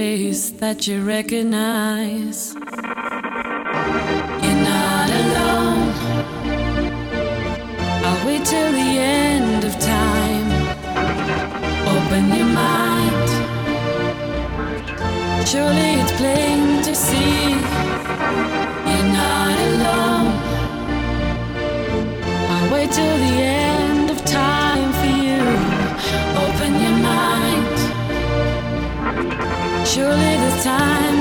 face that you recognize. You're not alone. I'll wait till the end of time. Open your mind. Surely it's plain to see you're not alone. I'll wait till the end Surely this time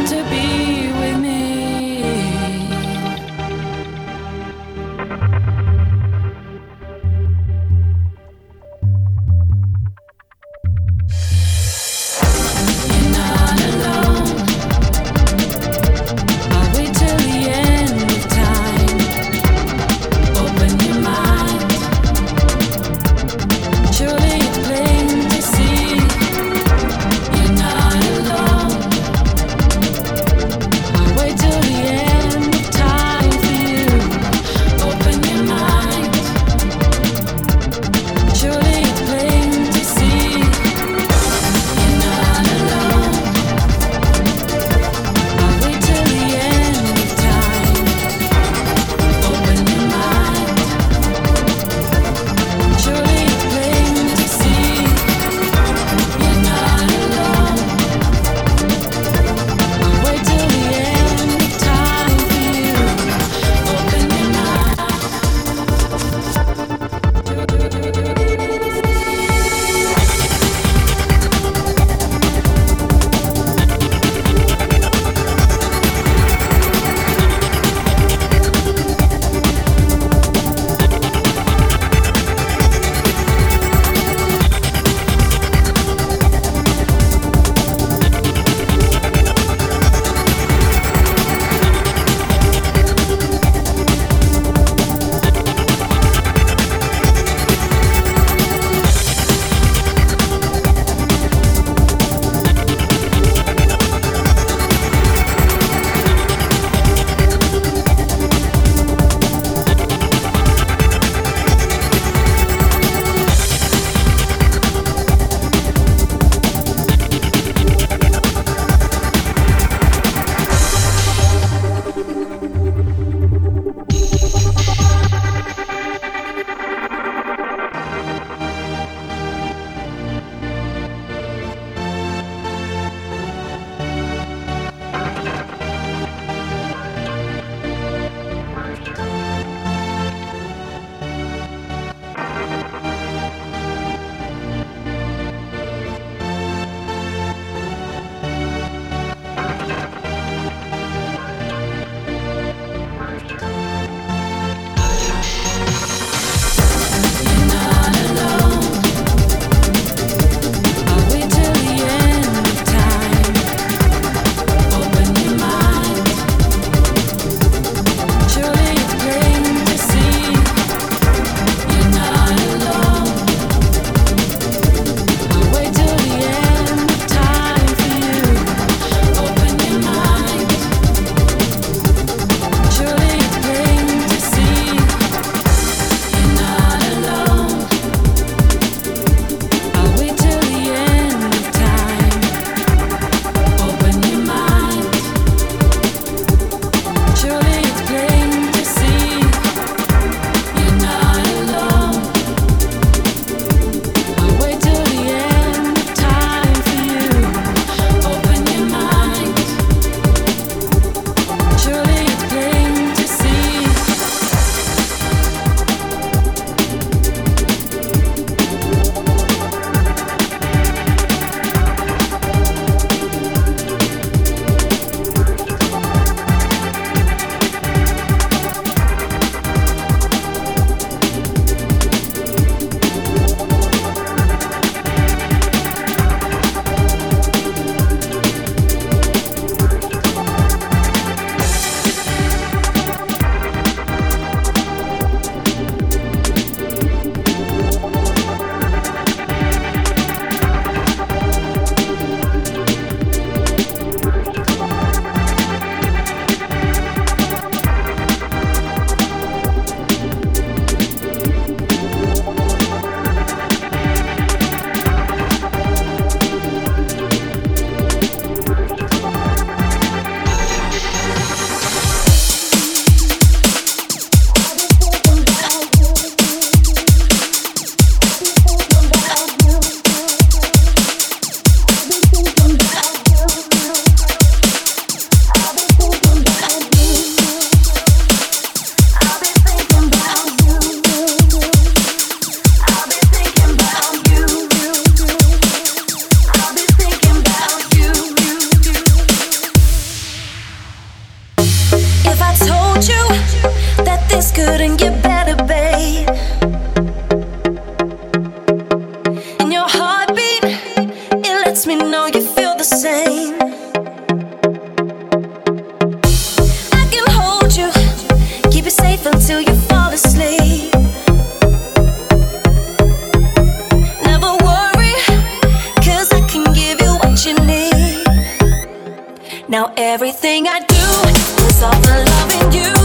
Now everything I do is all for loving you.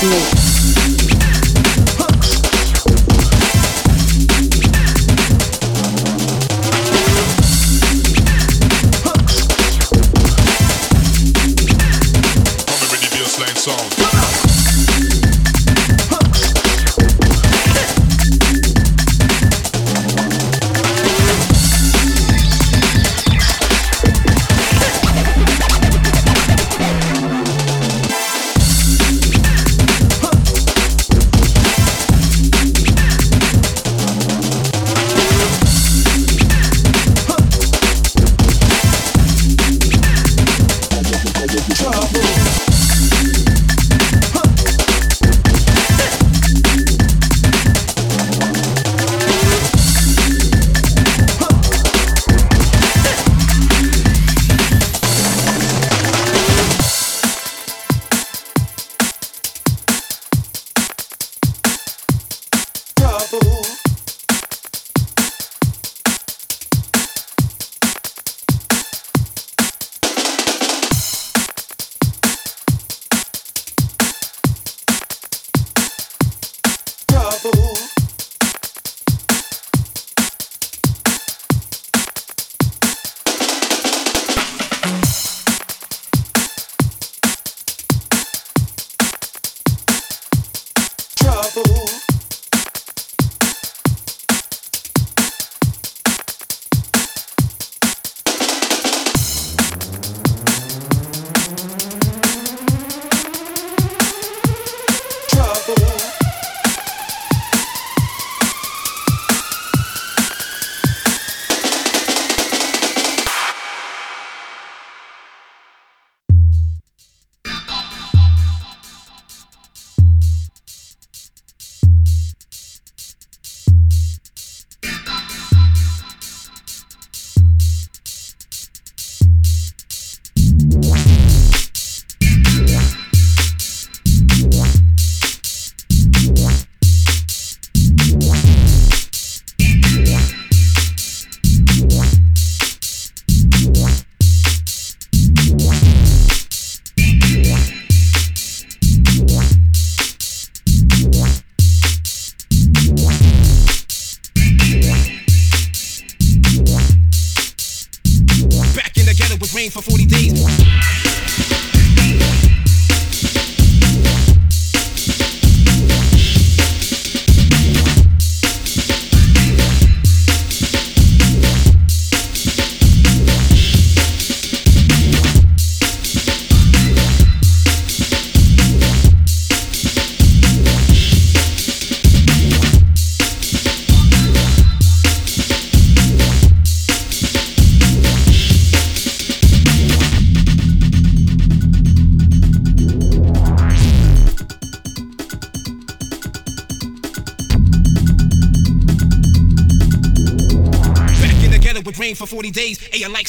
For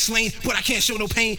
slain, but I can't show no pain.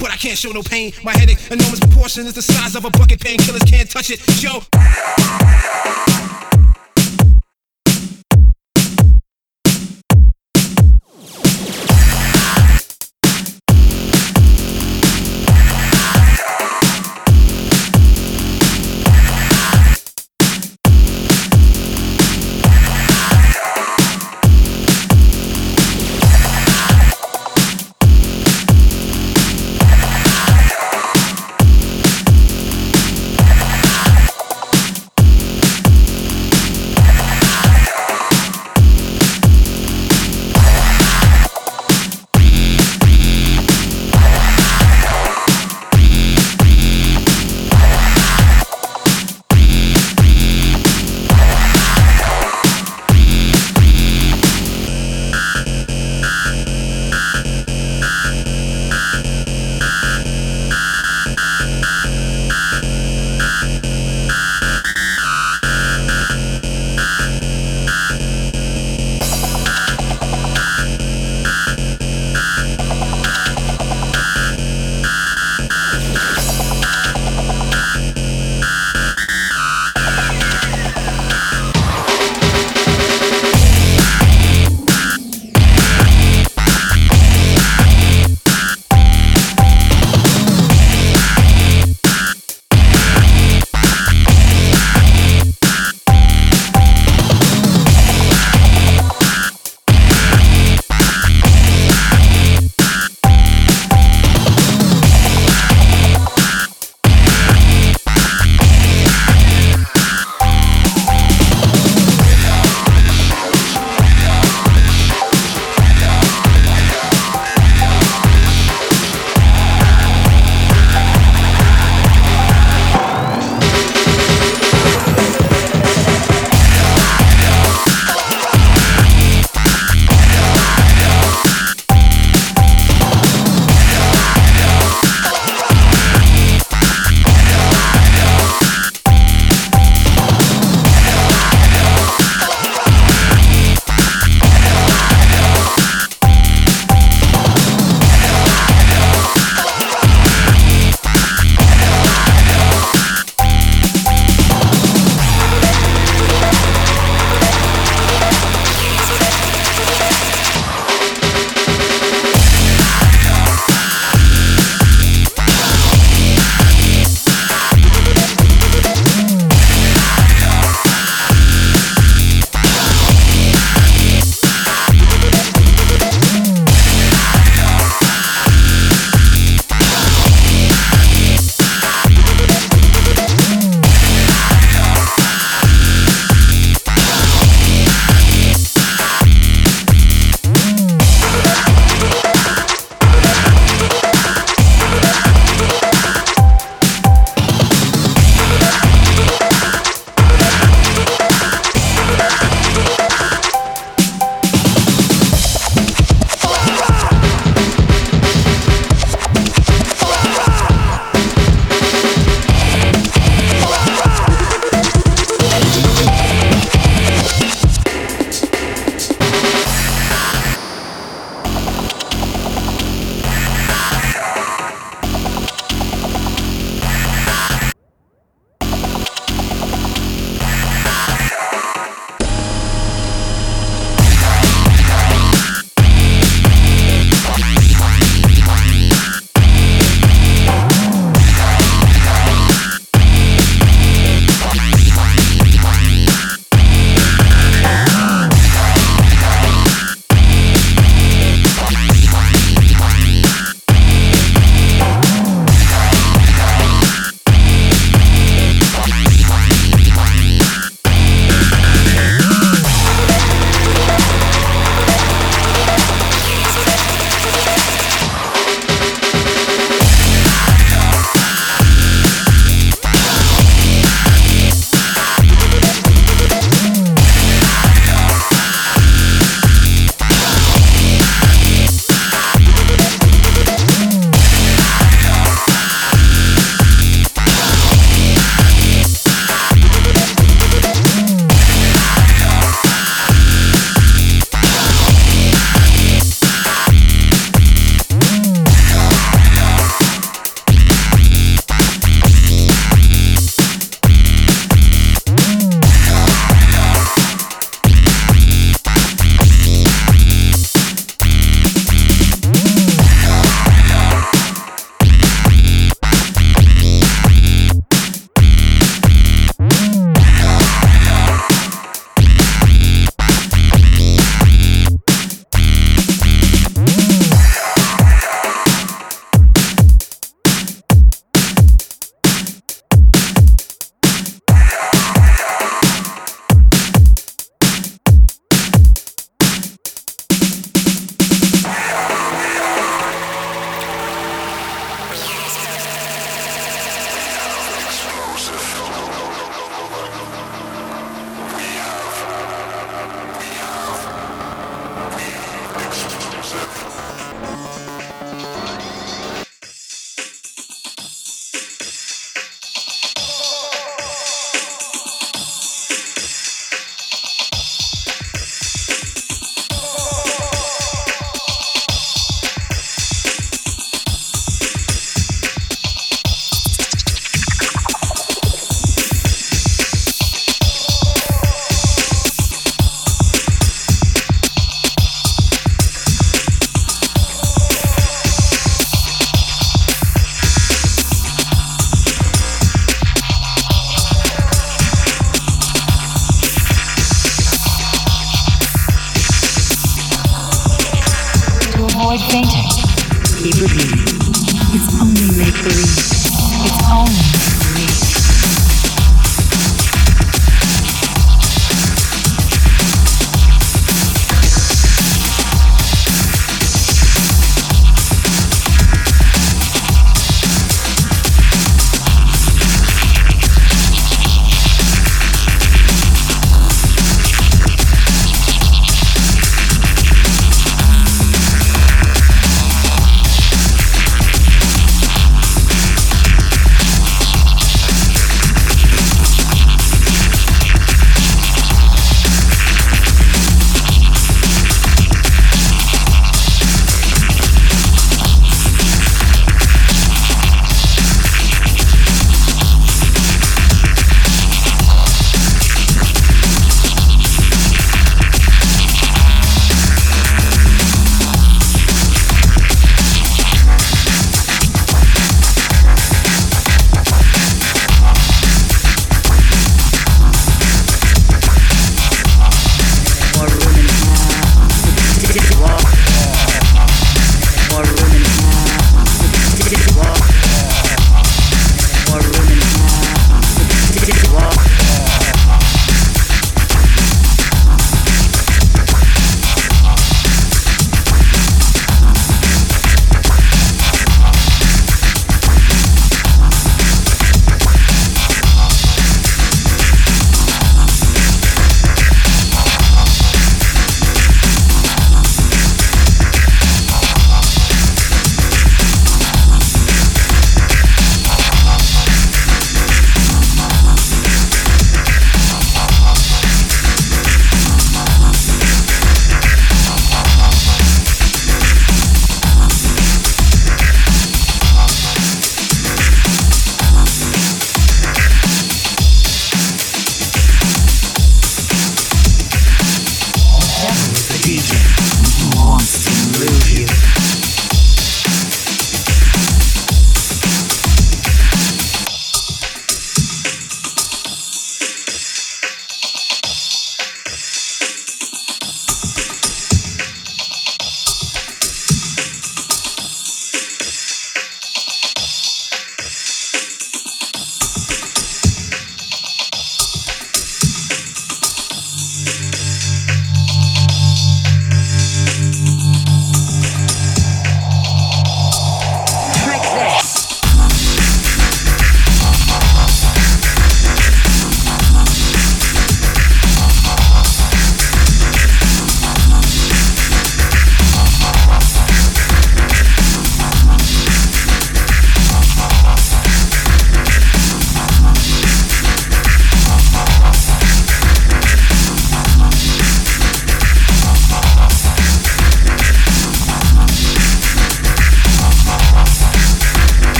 But I can't show no pain. My headache, enormous proportion, is the size of a bucket. Painkillers can't touch it. Yo.